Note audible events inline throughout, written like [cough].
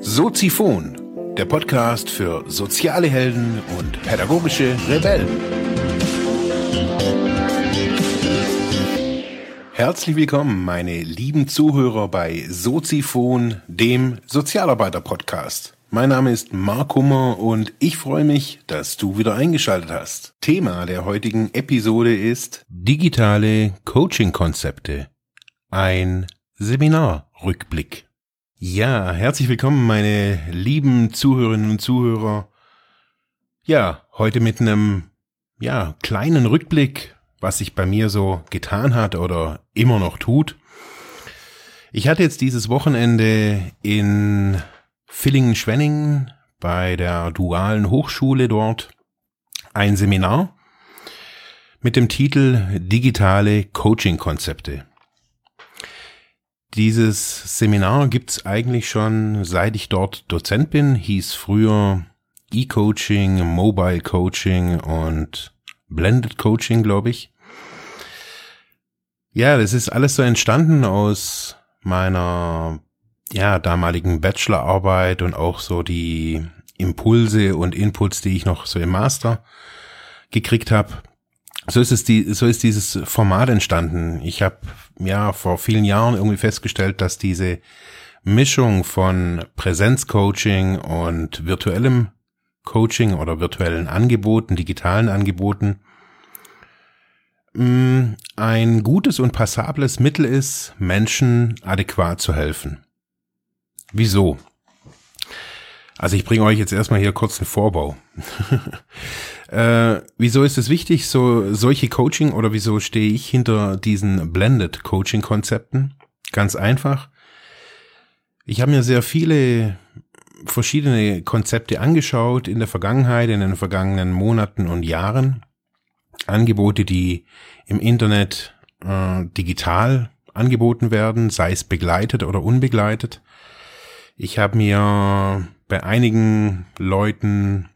Soziphon, der Podcast für soziale Helden und pädagogische Rebellen. Herzlich willkommen, meine lieben Zuhörer bei Soziphon, dem Sozialarbeiter-Podcast. Mein Name ist Mark Hummer und ich freue mich, dass du wieder eingeschaltet hast. Thema der heutigen Episode ist digitale Coaching-Konzepte. Ein Seminarrückblick. Ja, herzlich willkommen, meine lieben Zuhörerinnen und Zuhörer. Ja, heute mit einem, ja, kleinen Rückblick, was sich bei mir so getan hat oder immer noch tut. Ich hatte jetzt dieses Wochenende in Villingen-Schwenningen bei der dualen Hochschule dort ein Seminar mit dem Titel Digitale Coaching-Konzepte. Dieses Seminar gibt's eigentlich schon seit ich dort Dozent bin, hieß früher E-Coaching, Mobile Coaching und Blended Coaching, glaube ich. Ja, das ist alles so entstanden aus meiner ja, damaligen Bachelorarbeit und auch so die Impulse und Inputs, die ich noch so im Master gekriegt habe. So ist es die, so ist dieses Format entstanden. Ich habe ja vor vielen Jahren irgendwie festgestellt, dass diese Mischung von Präsenzcoaching und virtuellem Coaching oder virtuellen Angeboten, digitalen Angeboten, mm, ein gutes und passables Mittel ist, Menschen adäquat zu helfen. Wieso? Also ich bringe euch jetzt erstmal hier kurz einen Vorbau. [laughs] äh, wieso ist es wichtig, so solche Coaching oder wieso stehe ich hinter diesen Blended Coaching Konzepten? Ganz einfach. Ich habe mir sehr viele verschiedene Konzepte angeschaut in der Vergangenheit, in den vergangenen Monaten und Jahren. Angebote, die im Internet äh, digital angeboten werden, sei es begleitet oder unbegleitet. Ich habe mir bei einigen Leuten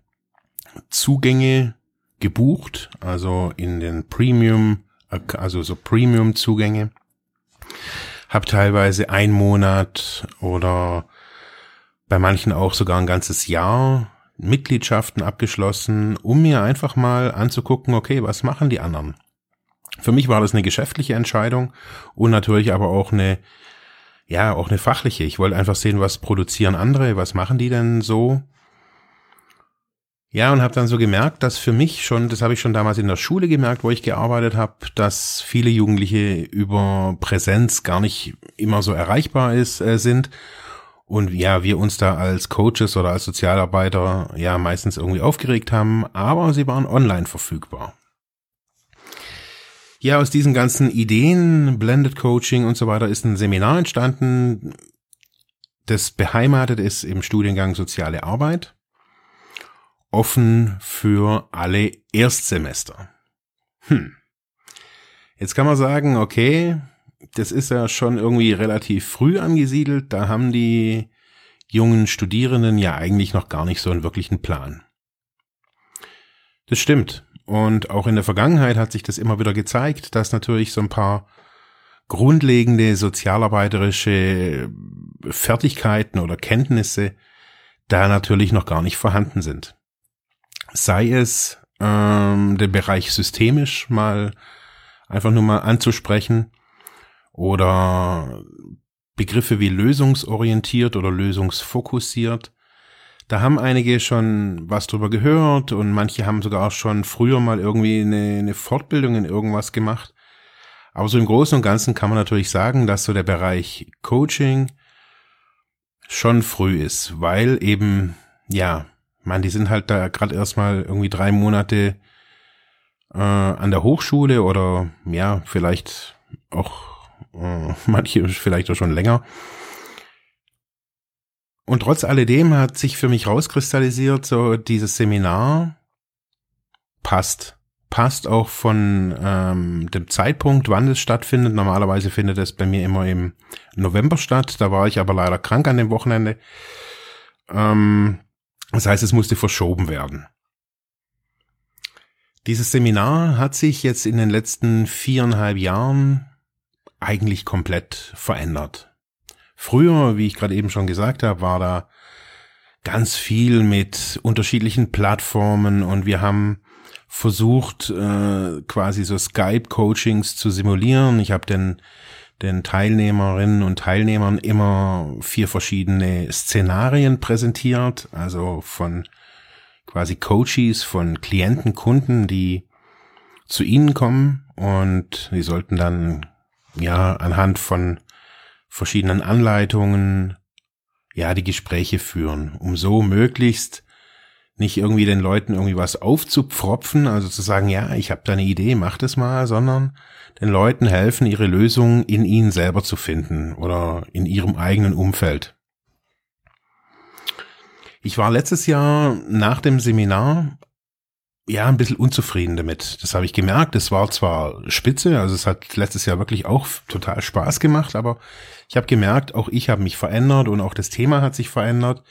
Zugänge gebucht, also in den Premium, also so Premium-Zugänge. Hab teilweise ein Monat oder bei manchen auch sogar ein ganzes Jahr Mitgliedschaften abgeschlossen, um mir einfach mal anzugucken, okay, was machen die anderen? Für mich war das eine geschäftliche Entscheidung und natürlich aber auch eine ja, auch eine fachliche. Ich wollte einfach sehen, was produzieren andere, was machen die denn so? Ja, und habe dann so gemerkt, dass für mich schon, das habe ich schon damals in der Schule gemerkt, wo ich gearbeitet habe, dass viele Jugendliche über Präsenz gar nicht immer so erreichbar ist, äh, sind. Und ja, wir uns da als Coaches oder als Sozialarbeiter ja meistens irgendwie aufgeregt haben, aber sie waren online verfügbar. Ja, aus diesen ganzen Ideen, Blended Coaching und so weiter, ist ein Seminar entstanden, das beheimatet ist im Studiengang Soziale Arbeit, offen für alle Erstsemester. Hm. Jetzt kann man sagen, okay, das ist ja schon irgendwie relativ früh angesiedelt, da haben die jungen Studierenden ja eigentlich noch gar nicht so einen wirklichen Plan. Das stimmt. Und auch in der Vergangenheit hat sich das immer wieder gezeigt, dass natürlich so ein paar grundlegende sozialarbeiterische Fertigkeiten oder Kenntnisse da natürlich noch gar nicht vorhanden sind. Sei es ähm, den Bereich systemisch mal einfach nur mal anzusprechen oder Begriffe wie lösungsorientiert oder lösungsfokussiert da haben einige schon was drüber gehört und manche haben sogar auch schon früher mal irgendwie eine, eine Fortbildung in irgendwas gemacht. Aber so im Großen und Ganzen kann man natürlich sagen, dass so der Bereich Coaching schon früh ist, weil eben, ja, man, die sind halt da gerade erstmal irgendwie drei Monate äh, an der Hochschule oder ja, vielleicht auch äh, [laughs] manche vielleicht auch schon länger. Und trotz alledem hat sich für mich rauskristallisiert, so dieses Seminar passt. Passt auch von ähm, dem Zeitpunkt, wann es stattfindet. Normalerweise findet es bei mir immer im November statt. Da war ich aber leider krank an dem Wochenende. Ähm, das heißt, es musste verschoben werden. Dieses Seminar hat sich jetzt in den letzten viereinhalb Jahren eigentlich komplett verändert. Früher, wie ich gerade eben schon gesagt habe, war da ganz viel mit unterschiedlichen Plattformen und wir haben versucht, äh, quasi so Skype-Coachings zu simulieren. Ich habe den, den Teilnehmerinnen und Teilnehmern immer vier verschiedene Szenarien präsentiert, also von quasi Coaches, von Klienten, Kunden, die zu ihnen kommen und die sollten dann ja anhand von verschiedenen Anleitungen ja die Gespräche führen, um so möglichst nicht irgendwie den Leuten irgendwie was aufzupfropfen, also zu sagen, ja, ich habe da eine Idee, mach das mal, sondern den Leuten helfen, ihre Lösung in ihnen selber zu finden oder in ihrem eigenen Umfeld. Ich war letztes Jahr nach dem Seminar ja ein bisschen unzufrieden damit. Das habe ich gemerkt. Es war zwar spitze, also es hat letztes Jahr wirklich auch total Spaß gemacht, aber ich habe gemerkt, auch ich habe mich verändert und auch das Thema hat sich verändert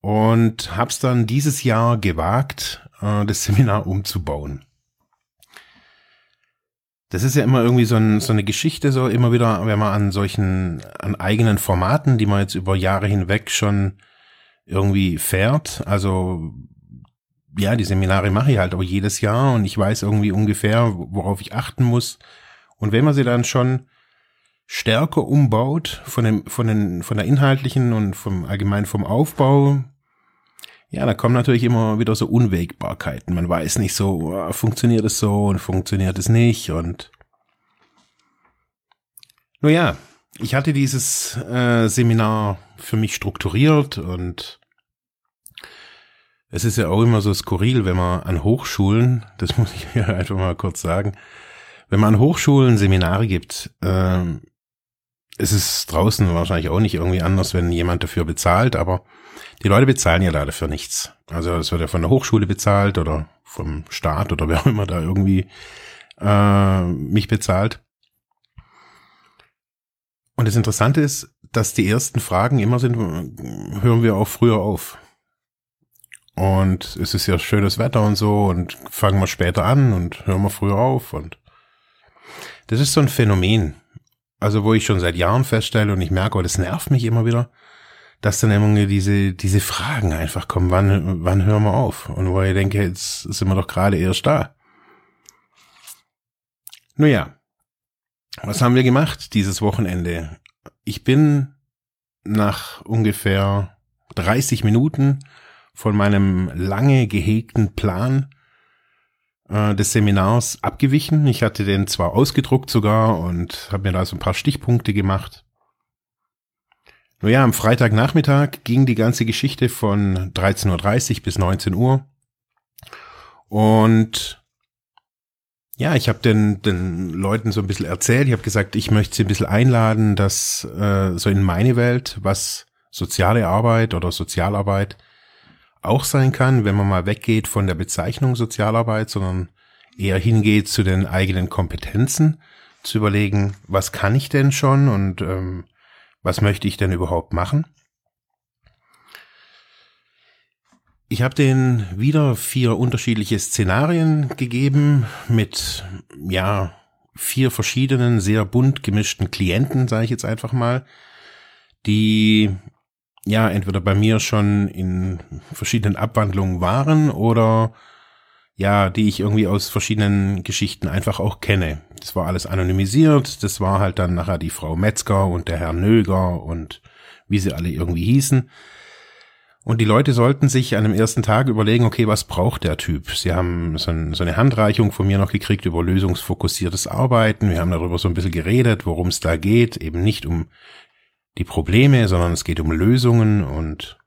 und habe es dann dieses Jahr gewagt, äh, das [laughs] Seminar umzubauen. Das ist ja immer irgendwie so, ein, so eine Geschichte, so immer wieder, wenn man an solchen, an eigenen Formaten, die man jetzt über Jahre hinweg schon irgendwie fährt. Also ja, die Seminare mache ich halt auch jedes Jahr und ich weiß irgendwie ungefähr, worauf ich achten muss. Und wenn man sie dann schon stärker umbaut von dem, von den, von der inhaltlichen und vom allgemein vom Aufbau, ja, da kommen natürlich immer wieder so Unwägbarkeiten. Man weiß nicht so, oh, funktioniert es so und funktioniert es nicht und nur ja, ich hatte dieses äh, Seminar für mich strukturiert und es ist ja auch immer so skurril, wenn man an Hochschulen, das [laughs] muss ich ja einfach mal kurz sagen, wenn man an Hochschulen Seminare gibt, äh, es ist draußen wahrscheinlich auch nicht irgendwie anders, wenn jemand dafür bezahlt, aber die Leute bezahlen ja da dafür nichts. Also es wird ja von der Hochschule bezahlt oder vom Staat oder wer auch immer da irgendwie äh, mich bezahlt. Und das Interessante ist, dass die ersten Fragen immer sind, hören wir auch früher auf. Und es ist ja schönes Wetter und so und fangen wir später an und hören wir früher auf und das ist so ein Phänomen. Also wo ich schon seit Jahren feststelle und ich merke, oh, das nervt mich immer wieder, dass dann immer diese, diese Fragen einfach kommen, wann, wann hören wir auf? Und wo ich denke, jetzt sind wir doch gerade erst da. Nun ja, was haben wir gemacht dieses Wochenende? Ich bin nach ungefähr 30 Minuten von meinem lange gehegten Plan äh, des Seminars abgewichen. Ich hatte den zwar ausgedruckt sogar und habe mir da so ein paar Stichpunkte gemacht. Nur ja, am Freitagnachmittag ging die ganze Geschichte von 13.30 Uhr bis 19 Uhr. Und ja, ich habe den, den Leuten so ein bisschen erzählt. Ich habe gesagt, ich möchte sie ein bisschen einladen, dass äh, so in meine Welt, was soziale Arbeit oder Sozialarbeit auch sein kann, wenn man mal weggeht von der Bezeichnung Sozialarbeit, sondern eher hingeht zu den eigenen Kompetenzen, zu überlegen, was kann ich denn schon und ähm, was möchte ich denn überhaupt machen. Ich habe denen wieder vier unterschiedliche Szenarien gegeben mit, ja, vier verschiedenen, sehr bunt gemischten Klienten, sage ich jetzt einfach mal, die ja entweder bei mir schon in verschiedenen Abwandlungen waren oder ja, die ich irgendwie aus verschiedenen Geschichten einfach auch kenne. Das war alles anonymisiert, das war halt dann nachher die Frau Metzger und der Herr Nöger und wie sie alle irgendwie hießen. Und die Leute sollten sich an dem ersten Tag überlegen, okay, was braucht der Typ? Sie haben so, ein, so, eine Handreichung von mir noch gekriegt über lösungsfokussiertes Arbeiten. Wir haben darüber so ein bisschen geredet, worum es da geht. Eben nicht um die Probleme, sondern es geht um Lösungen und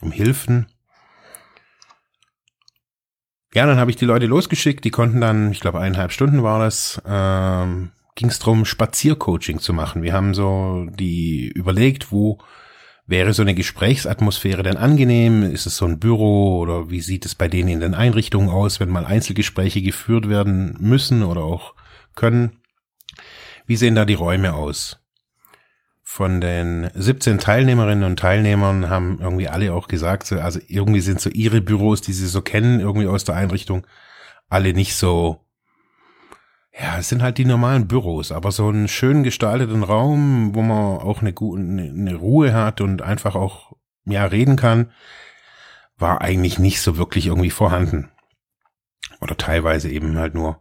um Hilfen. Ja, dann habe ich die Leute losgeschickt. Die konnten dann, ich glaube, eineinhalb Stunden war das, ähm, ging es darum, Spaziercoaching zu machen. Wir haben so die überlegt, wo Wäre so eine Gesprächsatmosphäre denn angenehm? Ist es so ein Büro oder wie sieht es bei denen in den Einrichtungen aus, wenn mal Einzelgespräche geführt werden müssen oder auch können? Wie sehen da die Räume aus? Von den 17 Teilnehmerinnen und Teilnehmern haben irgendwie alle auch gesagt, also irgendwie sind so ihre Büros, die sie so kennen, irgendwie aus der Einrichtung, alle nicht so, ja, es sind halt die normalen Büros, aber so einen schön gestalteten Raum, wo man auch eine, gute, eine Ruhe hat und einfach auch, ja, reden kann, war eigentlich nicht so wirklich irgendwie vorhanden. Oder teilweise eben halt nur.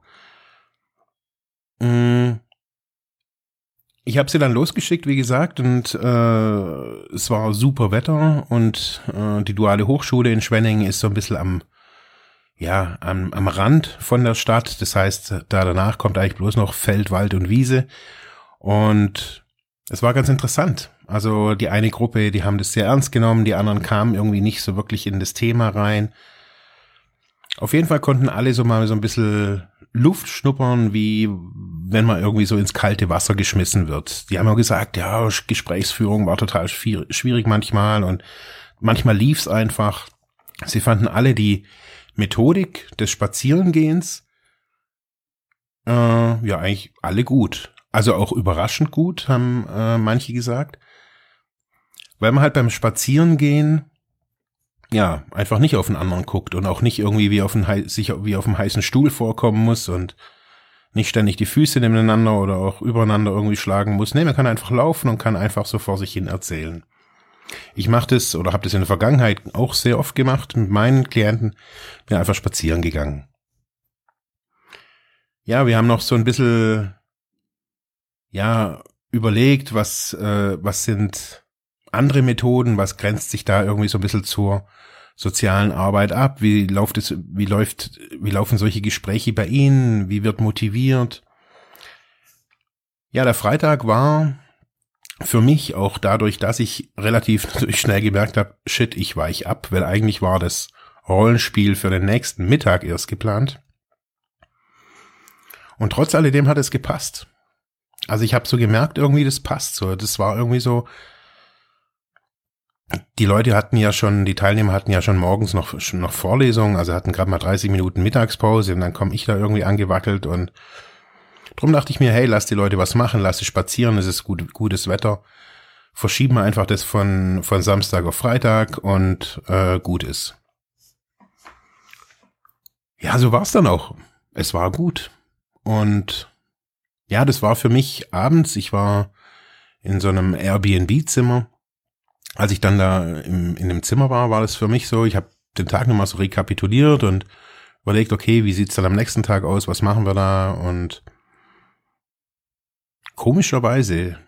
Mm. Ich habe sie dann losgeschickt, wie gesagt, und äh, es war super Wetter und äh, die duale Hochschule in Schwenningen ist so ein bisschen am, ja, am, am Rand von der Stadt. Das heißt, da danach kommt eigentlich bloß noch Feld, Wald und Wiese. Und es war ganz interessant. Also die eine Gruppe, die haben das sehr ernst genommen, die anderen kamen irgendwie nicht so wirklich in das Thema rein. Auf jeden Fall konnten alle so mal so ein bisschen Luft schnuppern, wie wenn man irgendwie so ins kalte Wasser geschmissen wird. Die haben auch gesagt, ja, Gesprächsführung war total schwierig manchmal und manchmal lief's einfach. Sie fanden alle die Methodik des Spazierengehens äh, ja eigentlich alle gut. Also auch überraschend gut, haben äh, manche gesagt. Weil man halt beim Spazierengehen ja, einfach nicht auf den anderen guckt und auch nicht irgendwie wie auf einen, sich wie auf einem heißen Stuhl vorkommen muss und nicht ständig die Füße nebeneinander oder auch übereinander irgendwie schlagen muss. Nee, man kann einfach laufen und kann einfach so vor sich hin erzählen. Ich mache das oder habe das in der Vergangenheit auch sehr oft gemacht mit meinen Klienten, bin einfach spazieren gegangen. Ja, wir haben noch so ein bisschen ja überlegt, was äh, was sind andere Methoden, was grenzt sich da irgendwie so ein bisschen zur sozialen Arbeit ab? Wie läuft es, wie läuft, wie laufen solche Gespräche bei Ihnen? Wie wird motiviert? Ja, der Freitag war für mich auch dadurch, dass ich relativ [laughs] schnell gemerkt habe, shit, ich weich ab, weil eigentlich war das Rollenspiel für den nächsten Mittag erst geplant. Und trotz alledem hat es gepasst. Also ich habe so gemerkt, irgendwie das passt so. Das war irgendwie so, die Leute hatten ja schon, die Teilnehmer hatten ja schon morgens noch, schon noch Vorlesungen, also hatten gerade mal 30 Minuten Mittagspause und dann komme ich da irgendwie angewackelt und drum dachte ich mir, hey, lass die Leute was machen, lass sie spazieren, es ist gut, gutes Wetter. Verschieben wir einfach das von, von Samstag auf Freitag und äh, gut ist. Ja, so war es dann auch. Es war gut. Und ja, das war für mich abends, ich war in so einem Airbnb-Zimmer als ich dann da im, in dem Zimmer war, war das für mich so, ich habe den Tag nochmal so rekapituliert und überlegt, okay, wie sieht's dann am nächsten Tag aus, was machen wir da und komischerweise,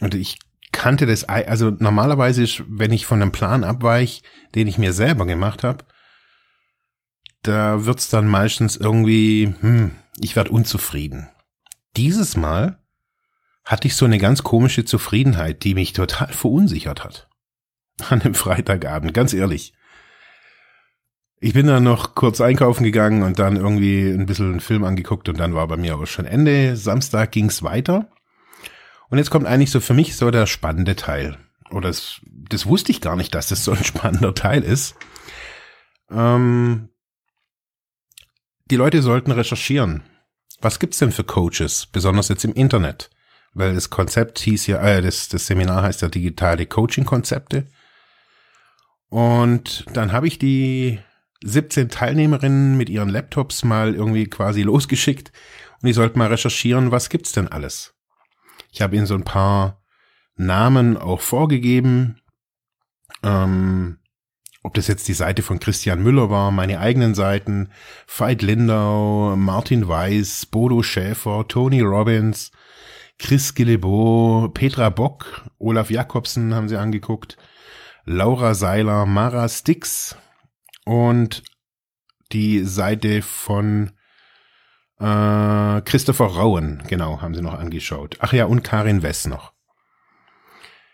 und ich kannte das, also normalerweise, ist, wenn ich von einem Plan abweich, den ich mir selber gemacht habe, da wird's dann meistens irgendwie, hm, ich werde unzufrieden. Dieses Mal hatte ich so eine ganz komische Zufriedenheit, die mich total verunsichert hat an dem Freitagabend, ganz ehrlich. Ich bin dann noch kurz einkaufen gegangen und dann irgendwie ein bisschen einen Film angeguckt und dann war bei mir aber schon Ende. Samstag ging's weiter. Und jetzt kommt eigentlich so für mich so der spannende Teil. Oder das, das wusste ich gar nicht, dass das so ein [laughs] spannender Teil ist. Ähm, die Leute sollten recherchieren. Was gibt's denn für Coaches, besonders jetzt im Internet? Weil das Konzept hieß ja, äh, das, das Seminar heißt ja digitale Coaching-Konzepte. Und dann habe ich die 17 Teilnehmerinnen mit ihren Laptops mal irgendwie quasi losgeschickt und die sollten mal recherchieren, was gibt's denn alles. Ich habe ihnen so ein paar Namen auch vorgegeben, ähm, ob das jetzt die Seite von Christian Müller war, meine eigenen Seiten, Veit Lindau, Martin Weiß, Bodo Schäfer, Tony Robbins, Chris Gillebo, Petra Bock, Olaf Jakobsen haben sie angeguckt, Laura Seiler, Mara Stix und die Seite von äh, Christopher Rowan, genau, haben sie noch angeschaut. Ach ja, und Karin Wess noch.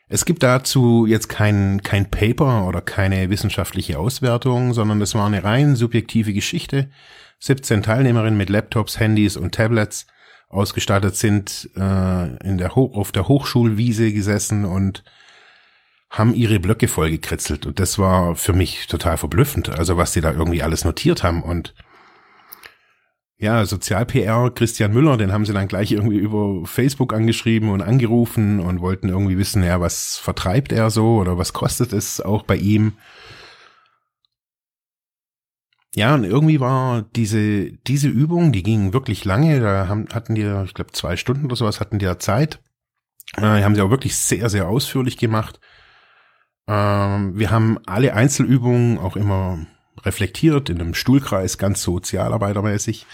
Es gibt dazu jetzt kein, kein Paper oder keine wissenschaftliche Auswertung, sondern es war eine rein subjektive Geschichte. 17 Teilnehmerinnen mit Laptops, Handys und Tablets ausgestattet sind, äh, in der Ho auf der Hochschulwiese gesessen und haben ihre Blöcke vollgekritzelt und das war für mich total verblüffend, also was sie da irgendwie alles notiert haben und ja, Sozial-PR, Christian Müller, den haben sie dann gleich irgendwie über Facebook angeschrieben und angerufen und wollten irgendwie wissen, ja, was vertreibt er so oder was kostet es auch bei ihm. ja, und irgendwie war diese, diese Übung, die ging wirklich lange, da haben, hatten die, ich glaube, zwei Stunden oder sowas hatten die ja Zeit. Äh, haben sie auch wirklich sehr, sehr ausführlich gemacht. Ähm, wir haben alle Einzelübungen auch immer reflektiert in einem Stuhlkreis, ganz sozialarbeitermäßig.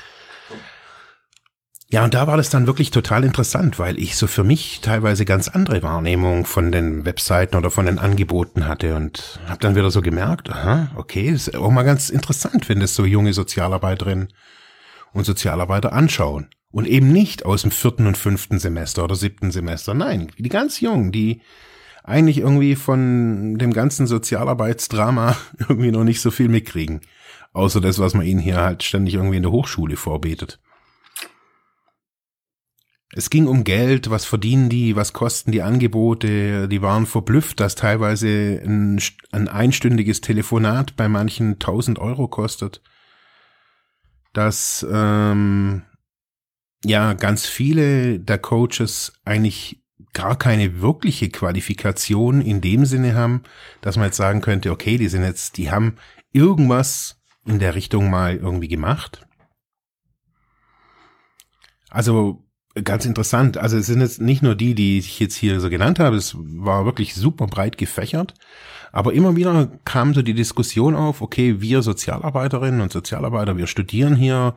Ja, und da war das dann wirklich total interessant, weil ich so für mich teilweise ganz andere Wahrnehmungen von den Webseiten oder von den Angeboten hatte und habe dann wieder so gemerkt, aha, okay, ist auch mal ganz interessant, wenn das so junge Sozialarbeiterinnen und Sozialarbeiter anschauen und eben nicht aus dem vierten und fünften Semester oder siebten Semester, nein, die ganz jungen, die eigentlich irgendwie von dem ganzen Sozialarbeitsdrama [laughs] irgendwie noch nicht so viel mitkriegen, außer das, was man ihnen hier halt ständig irgendwie in der Hochschule vorbetet. Es ging um Geld, was verdienen die, was kosten die Angebote. Die waren verblüfft, dass teilweise ein, ein einstündiges Telefonat bei manchen 1000 Euro kostet. Dass ähm, ja ganz viele der Coaches eigentlich gar keine wirkliche Qualifikation in dem Sinne haben, dass man jetzt sagen könnte, okay, die sind jetzt, die haben irgendwas in der Richtung mal irgendwie gemacht. Also ganz interessant. Also es sind jetzt nicht nur die, die ich jetzt hier so genannt habe, es war wirklich super breit gefächert. Aber immer wieder kam so die Diskussion auf, okay, wir Sozialarbeiterinnen und Sozialarbeiter, wir studieren hier,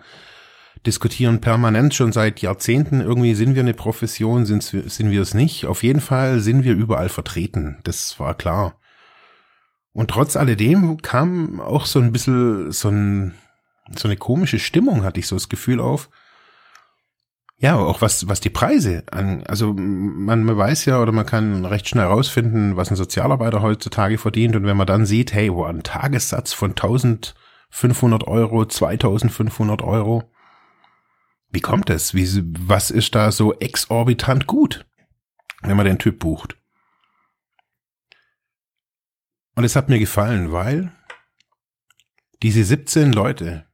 diskutieren permanent schon seit Jahrzehnten, irgendwie sind wir eine Profession, sind, sind wir es nicht. Auf jeden Fall sind wir überall vertreten, das war klar. Und trotz alledem kam auch so ein bisschen so, ein, so eine komische Stimmung, hatte ich so das Gefühl auf ja, auch was, was die Preise an, also man, man weiß ja oder man kann recht schnell herausfinden, was ein Sozialarbeiter heutzutage verdient und wenn man dann sieht, hey, wo ein Tagessatz von 1500 Euro, 2500 Euro, wie kommt das? Wie, was ist da so exorbitant gut, wenn man den Typ bucht? Und es hat mir gefallen, weil diese 17 Leute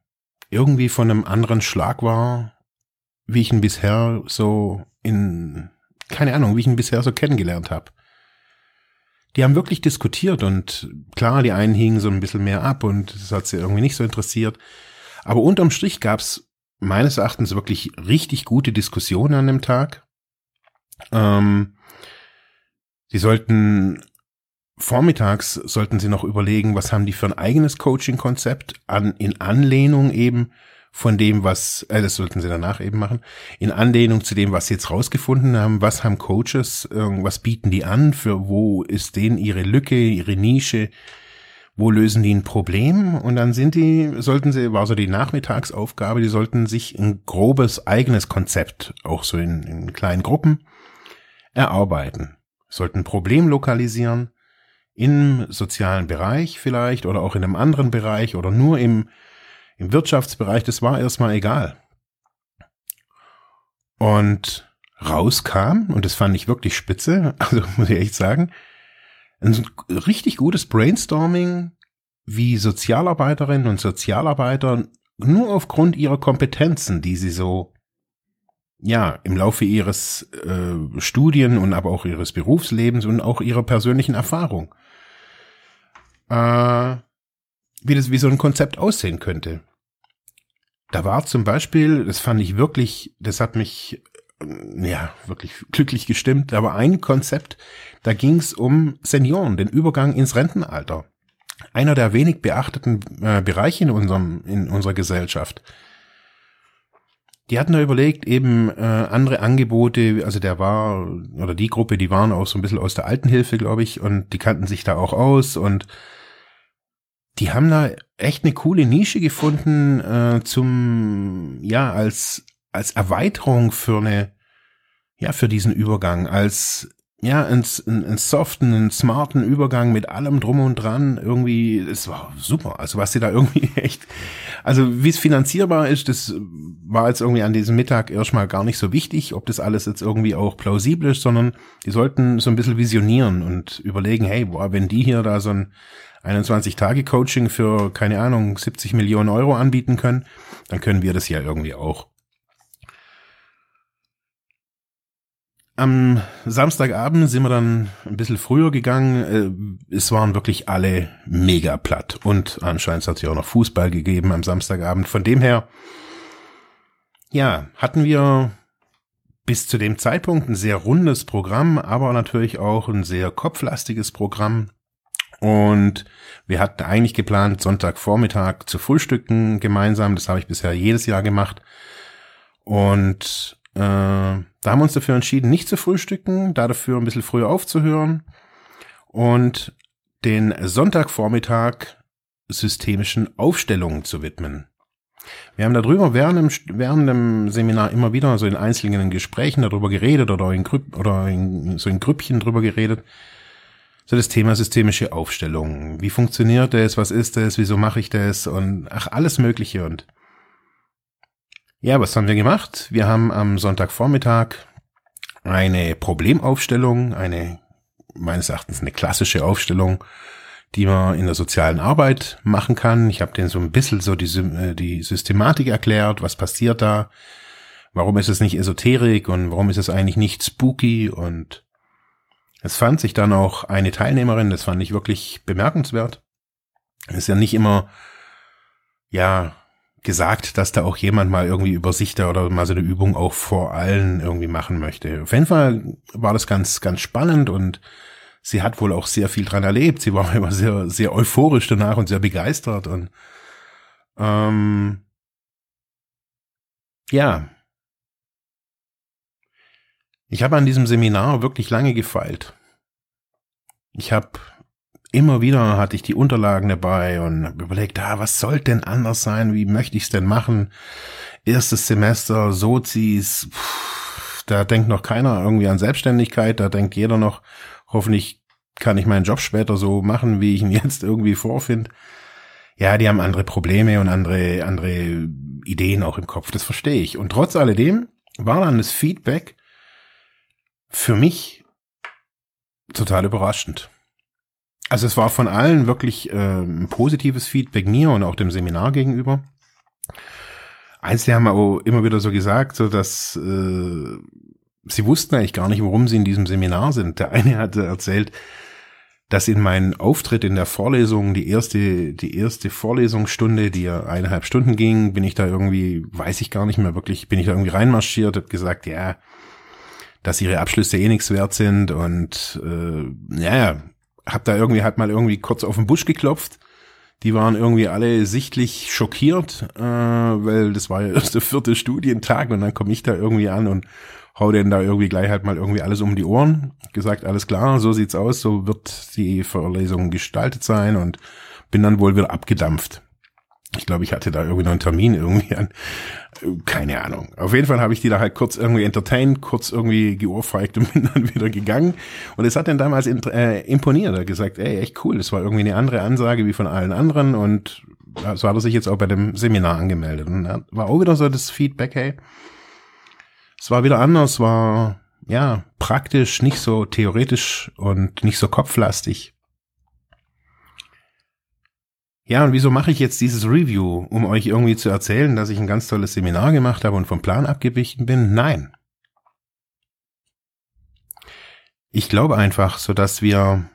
irgendwie von einem anderen Schlag war wie ich ihn bisher so in, keine Ahnung, wie ich ihn bisher so kennengelernt habe. Die haben wirklich diskutiert und klar, die einen hingen so ein bisschen mehr ab und das hat sie irgendwie nicht so interessiert. Aber unterm Strich gab's meines Erachtens wirklich richtig gute Diskussionen an dem Tag. Ähm, sie sollten vormittags sollten sie noch überlegen, was haben die für ein eigenes Coaching-Konzept an, in Anlehnung eben von dem, was, äh, das sollten sie danach eben machen, in Anlehnung zu dem, was sie jetzt rausgefunden haben, was haben Coaches, was bieten die an, für wo ist denen ihre Lücke, ihre Nische, wo lösen die ein Problem und dann sind die, sollten sie, war so die Nachmittagsaufgabe, die sollten sich ein grobes eigenes Konzept, auch so in, in kleinen Gruppen, erarbeiten. Sollten ein Problem lokalisieren, im sozialen Bereich vielleicht oder auch in einem anderen Bereich oder nur im im Wirtschaftsbereich, das war erstmal egal. Und rauskam, und das fand ich wirklich spitze, [laughs] also muss ich echt sagen, ein richtig gutes Brainstorming, wie Sozialarbeiterinnen und Sozialarbeiter nur aufgrund ihrer Kompetenzen, die sie so ja im Laufe ihres äh, Studien und aber auch ihres Berufslebens und auch ihrer persönlichen Erfahrung, äh, wie das wie so ein Konzept aussehen könnte. Da war zum Beispiel, das fand ich wirklich, das hat mich ja wirklich glücklich gestimmt, aber ein Konzept, da ging es um Senioren, den Übergang ins Rentenalter. Einer der wenig beachteten äh, Bereiche in unserem in unserer Gesellschaft. Die hatten da überlegt, eben äh, andere Angebote, also der war, oder die Gruppe, die waren auch so ein bisschen aus der Altenhilfe, glaube ich, und die kannten sich da auch aus und die haben da echt eine coole Nische gefunden äh, zum ja als als Erweiterung für eine ja für diesen Übergang als ja einen, einen soften, einen smarten Übergang mit allem drum und dran irgendwie es war super also was sie da irgendwie [laughs] echt also wie es finanzierbar ist das war jetzt irgendwie an diesem Mittag erstmal gar nicht so wichtig ob das alles jetzt irgendwie auch plausibel ist sondern die sollten so ein bisschen visionieren und überlegen hey boah wenn die hier da so ein 21-Tage-Coaching für, keine Ahnung, 70 Millionen Euro anbieten können, dann können wir das ja irgendwie auch. Am Samstagabend sind wir dann ein bisschen früher gegangen. Äh, es waren wirklich alle mega platt. Und anscheinend hat es ja auch noch Fußball gegeben am Samstagabend. Von dem her, ja, hatten wir bis zu dem Zeitpunkt ein sehr rundes Programm, aber natürlich auch ein sehr kopflastiges Programm. Und wir hatten eigentlich geplant, Sonntagvormittag zu frühstücken gemeinsam. Das habe ich bisher jedes Jahr gemacht. Und äh, da haben wir uns dafür entschieden, nicht zu frühstücken, da dafür ein bisschen früher aufzuhören und den Sonntagvormittag systemischen Aufstellungen zu widmen. Wir haben darüber während dem, während dem Seminar immer wieder so in einzelnen Gesprächen darüber geredet oder in, Grüpp, oder in, so in Grüppchen darüber geredet. So das Thema systemische Aufstellung. Wie funktioniert das? Was ist das? Wieso mache ich das? Und ach, alles Mögliche. Und ja, was haben wir gemacht? Wir haben am Sonntagvormittag eine Problemaufstellung, eine meines Erachtens eine klassische Aufstellung die man in der sozialen Arbeit machen kann. Ich habe denen so ein bisschen so die, äh, die Systematik erklärt, was passiert da, warum ist es nicht Esoterik und warum ist es eigentlich nicht spooky und es fand sich dann auch eine Teilnehmerin, das fand ich wirklich bemerkenswert. Es ist ja nicht immer, ja, gesagt, dass da auch jemand mal irgendwie über sich da oder mal so eine Übung auch vor allen irgendwie machen möchte. Auf jeden Fall war das ganz, ganz spannend und sie hat wohl auch sehr viel dran erlebt. Sie war [laughs] immer sehr, sehr euphorisch danach und sehr begeistert und ähm, ja. Ich habe an diesem Seminar wirklich lange gefeilt. Ich habe immer wieder hatte ich die Unterlagen dabei und überlegt, ah, was soll denn anders sein? Wie möchte ich es denn machen? Erstes Semester, Sozis, pff, da denkt noch keiner irgendwie an Selbstständigkeit, da denkt jeder noch, Hoffentlich kann ich meinen Job später so machen, wie ich ihn [laughs] jetzt irgendwie vorfinde. Ja, die haben andere Probleme und andere, andere Ideen auch im Kopf, das verstehe ich. Und trotz alledem war dann das Feedback für mich total überraschend. Also es war von allen wirklich äh, ein positives Feedback mir und auch dem Seminar gegenüber. Eins, die haben auch immer wieder so gesagt, so dass äh, sie wussten eigentlich gar nicht, warum sie in diesem Seminar sind. Der eine hatte erzählt, dass in meinen Auftritt in der Vorlesung, die erste, die erste Vorlesungsstunde, die ja eineinhalb Stunden ging, bin ich da irgendwie, weiß ich gar nicht mehr wirklich, bin ich da irgendwie reinmarschiert, hab gesagt, ja, dass ihre Abschlüsse eh nichts wert sind und äh, ja, hab da irgendwie halt mal irgendwie kurz auf den Busch geklopft. Die waren irgendwie alle sichtlich schockiert, äh, weil das war ja erst [laughs] der vierte Studientag und dann komme ich da irgendwie an und hau denen da irgendwie gleich halt mal irgendwie alles um die Ohren. Gesagt, alles klar, so sieht's aus, so wird die Vorlesung gestaltet sein und bin dann wohl wieder abgedampft. Ich glaube, ich hatte da irgendwie noch einen Termin irgendwie an. Keine Ahnung. Auf jeden Fall habe ich die da halt kurz irgendwie entertained, kurz irgendwie geohrfeigt und [laughs] bin dann wieder gegangen. Und es hat dann damals äh, imponiert. Er hat gesagt, ey, echt cool. Das war irgendwie eine andere Ansage wie von allen anderen. Und so hat er sich jetzt auch bei dem Seminar angemeldet. Und war auch wieder so das Feedback, hey, es war wieder anders, war ja praktisch, nicht so theoretisch und nicht so kopflastig. Ja, und wieso mache ich jetzt dieses Review? Um euch irgendwie zu erzählen, dass ich ein ganz tolles Seminar gemacht habe und vom Plan abgewichen bin? Nein. Ich glaube einfach, so dass wir,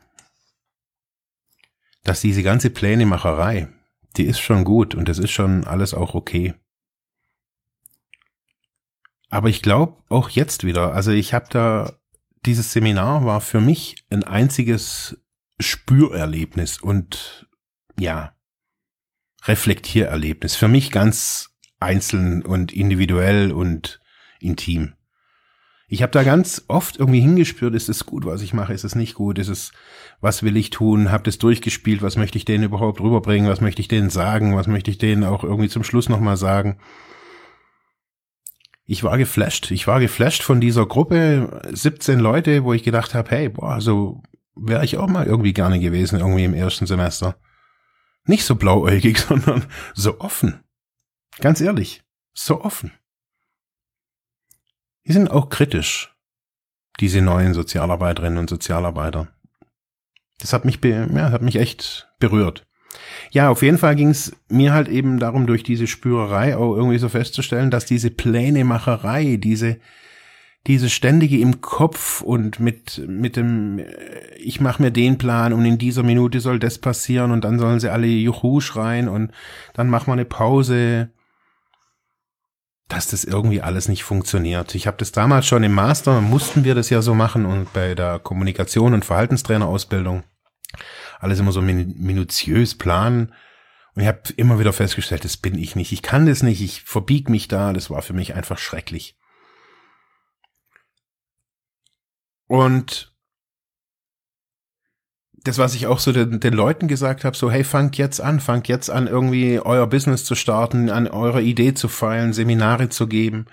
dass diese ganze Plänemacherei, die ist schon gut und das ist schon alles auch okay. Aber ich glaube auch jetzt wieder, also ich habe da, dieses Seminar war für mich ein einziges Spürerlebnis und ja, Reflektiererlebnis. Für mich ganz einzeln und individuell und intim. Ich habe da ganz oft irgendwie hingespürt, ist es gut, was ich mache, ist es nicht gut, ist es, was will ich tun, habe das durchgespielt, was möchte ich denen überhaupt rüberbringen, was möchte ich denen sagen, was möchte ich denen auch irgendwie zum Schluss nochmal sagen ich war geflasht. Ich war geflasht von dieser Gruppe, 17 Leute, wo ich gedacht habe, hey, boah, so wäre ich auch mal irgendwie gerne gewesen, irgendwie im ersten Semester. Nicht so blauäugig, [laughs] sondern so offen. Ganz ehrlich, so offen. Die sind auch kritisch, diese neuen Sozialarbeiterinnen und Sozialarbeiter. Das hat mich, ja, hat mich echt berührt. Ja, auf jeden Fall ging es mir halt eben darum, durch diese Spürerei auch irgendwie so festzustellen, dass diese Plänemacherei, diese, diese ständige im Kopf und mit mit dem ich mache mir den Plan und in dieser Minute soll das passieren und dann sollen sie alle Juhu schreien und dann machen wir eine Pause dass das irgendwie alles nicht funktioniert. Ich habe das damals schon im Master, mussten wir das ja so machen und bei der Kommunikation und Verhaltenstrainerausbildung alles immer so minutiös planen. Und ich habe immer wieder festgestellt, das bin ich nicht. Ich kann das nicht, ich verbieg mich da. Das war für mich einfach schrecklich. Und das, was ich auch so den, den Leuten gesagt habe, so hey, fangt jetzt an, fangt jetzt an, irgendwie euer Business zu starten, an eurer Idee zu feilen, Seminare zu geben.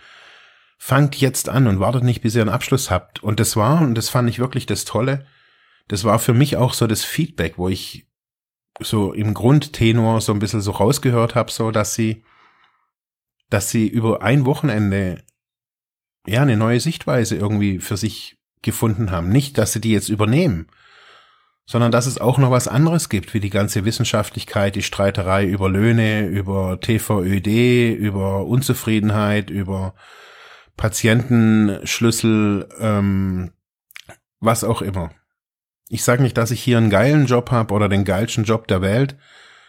Fangt jetzt an und wartet nicht, bis ihr einen Abschluss habt. Und das war, und das fand ich wirklich das Tolle, das war für mich auch so das Feedback, wo ich so im Grundtenor so ein bisschen so rausgehört habe, so dass sie, dass sie über ein Wochenende ja eine neue Sichtweise irgendwie für sich gefunden haben. Nicht, dass sie die jetzt übernehmen, sondern dass es auch noch was anderes gibt, wie die ganze Wissenschaftlichkeit, die Streiterei über Löhne, über TVÖD, über Unzufriedenheit, über Patientenschlüssel, ähm, was auch immer. Ich sage nicht, dass ich hier einen geilen Job habe oder den geilsten Job der Welt.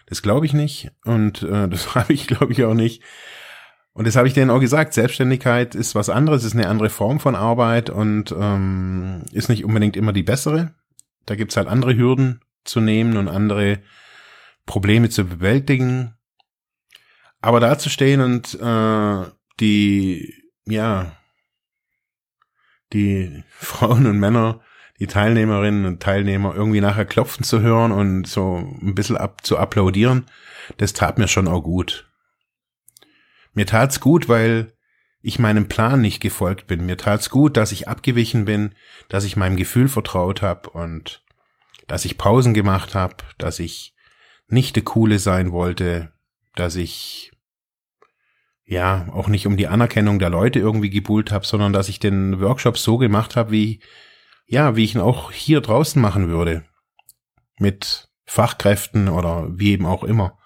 Das glaube ich nicht und äh, [laughs] das habe ich, glaube ich, auch nicht. Und das habe ich denen auch gesagt. Selbstständigkeit ist was anderes, ist eine andere Form von Arbeit und ähm, ist nicht unbedingt immer die bessere. Da gibt's halt andere Hürden zu nehmen und andere Probleme zu bewältigen. Aber da zu stehen und äh, die, ja, die [laughs] Frauen und Männer, die Teilnehmerinnen und Teilnehmer irgendwie nachher klopfen zu hören und so ein bisschen ab, zu applaudieren, das tat mir schon auch gut. Mir tat's gut, weil ich meinem Plan nicht gefolgt bin. Mir tat's gut, dass ich abgewichen bin, dass ich meinem Gefühl vertraut habe und dass ich Pausen gemacht habe, dass ich nicht der Coole sein wollte, dass ich ja auch nicht um die Anerkennung der Leute irgendwie gebuhlt habe, sondern dass ich den Workshop so gemacht habe, wie ja, wie ich ihn auch hier draußen machen würde. Mit Fachkräften oder wie eben auch immer.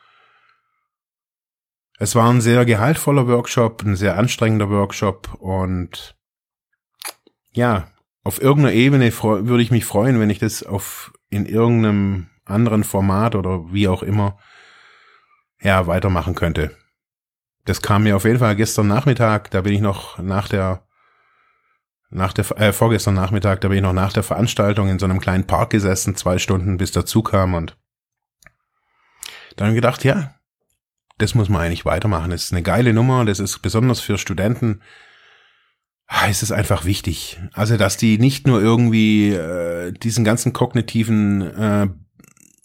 Es war ein sehr gehaltvoller Workshop, ein sehr anstrengender Workshop und ja, auf irgendeiner Ebene würde ich mich freuen, wenn ich das auf in irgendeinem anderen Format oder wie auch immer ja weitermachen könnte. Das kam mir auf jeden Fall gestern Nachmittag, da bin ich noch nach der nach der äh, vorgestern Nachmittag, da bin ich noch nach der Veranstaltung in so einem kleinen Park gesessen, zwei Stunden bis dazu kam und dann gedacht, ja, das muss man eigentlich weitermachen. Das ist eine geile Nummer, das ist besonders für Studenten, ah, ist es einfach wichtig. Also, dass die nicht nur irgendwie äh, diesen ganzen kognitiven, äh,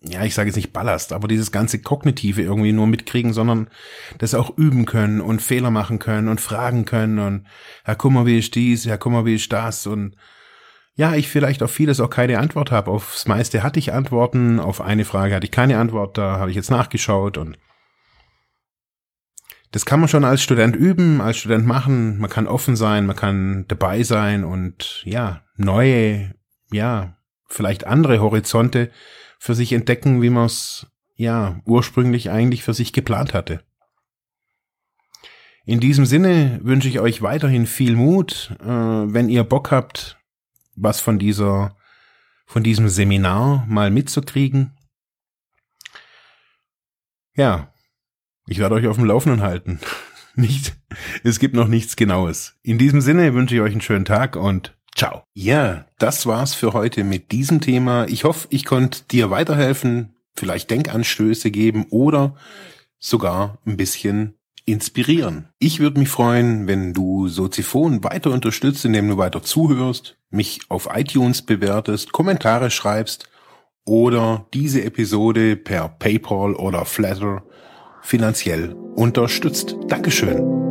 ja, ich sage jetzt nicht Ballast, aber dieses ganze Kognitive irgendwie nur mitkriegen, sondern das auch üben können und Fehler machen können und fragen können und guck mal, wie ist dies, guck mal, wie ist das und ja, ich vielleicht auf vieles auch keine Antwort habe. Aufs meiste hatte ich Antworten, auf eine Frage hatte ich keine Antwort, da habe ich jetzt nachgeschaut und das kann man schon als Student üben, als Student machen. Man kann offen sein, man kann dabei sein und ja, neue, ja, vielleicht andere Horizonte für sich entdecken, wie man es ja ursprünglich eigentlich für sich geplant hatte. In diesem Sinne wünsche ich euch weiterhin viel Mut, äh, wenn ihr Bock habt, was von dieser, von diesem Seminar mal mitzukriegen. Ja, ich werde euch auf dem Laufenden halten. [laughs] Nicht, es gibt noch nichts Genaues. In diesem Sinne wünsche ich euch einen schönen Tag und ciao. Ja, das war's für heute mit diesem Thema. Ich hoffe, ich konnte dir weiterhelfen, vielleicht Denkanstöße geben oder sogar ein bisschen inspirieren. Ich würde mich freuen, wenn du Soziphon weiter unterstützt, indem du weiter zuhörst, mich auf iTunes bewertest, Kommentare schreibst oder diese Episode per PayPal oder Flatter finanziell unterstützt. Dankeschön.